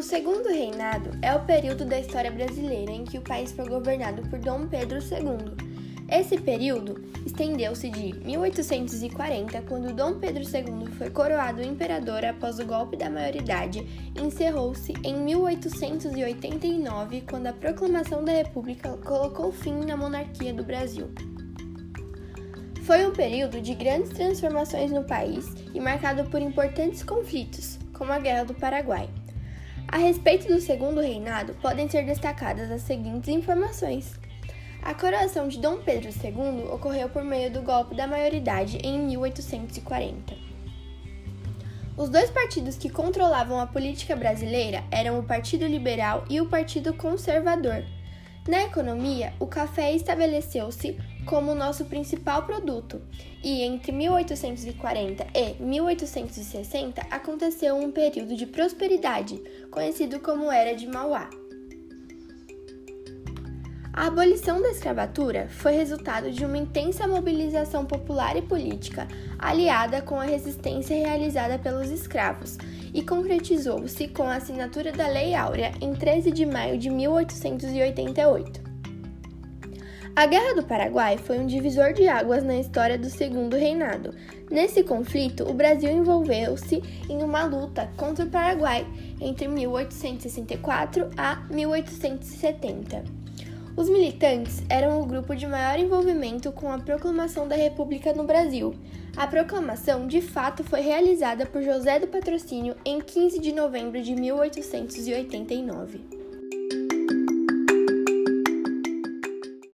O segundo reinado é o período da história brasileira em que o país foi governado por Dom Pedro II. Esse período estendeu-se de 1840, quando Dom Pedro II foi coroado imperador após o golpe da maioridade, e encerrou-se em 1889, quando a proclamação da República colocou fim na monarquia do Brasil. Foi um período de grandes transformações no país e marcado por importantes conflitos, como a Guerra do Paraguai. A respeito do segundo reinado, podem ser destacadas as seguintes informações. A coroação de Dom Pedro II ocorreu por meio do golpe da maioridade em 1840. Os dois partidos que controlavam a política brasileira eram o Partido Liberal e o Partido Conservador. Na economia, o café estabeleceu-se como nosso principal produto, e entre 1840 e 1860 aconteceu um período de prosperidade, conhecido como Era de Mauá. A abolição da escravatura foi resultado de uma intensa mobilização popular e política, aliada com a resistência realizada pelos escravos, e concretizou-se com a assinatura da Lei Áurea em 13 de maio de 1888. A Guerra do Paraguai foi um divisor de águas na história do Segundo Reinado. Nesse conflito, o Brasil envolveu-se em uma luta contra o Paraguai entre 1864 a 1870. Os militantes eram o grupo de maior envolvimento com a proclamação da República no Brasil. A proclamação, de fato, foi realizada por José do Patrocínio em 15 de novembro de 1889.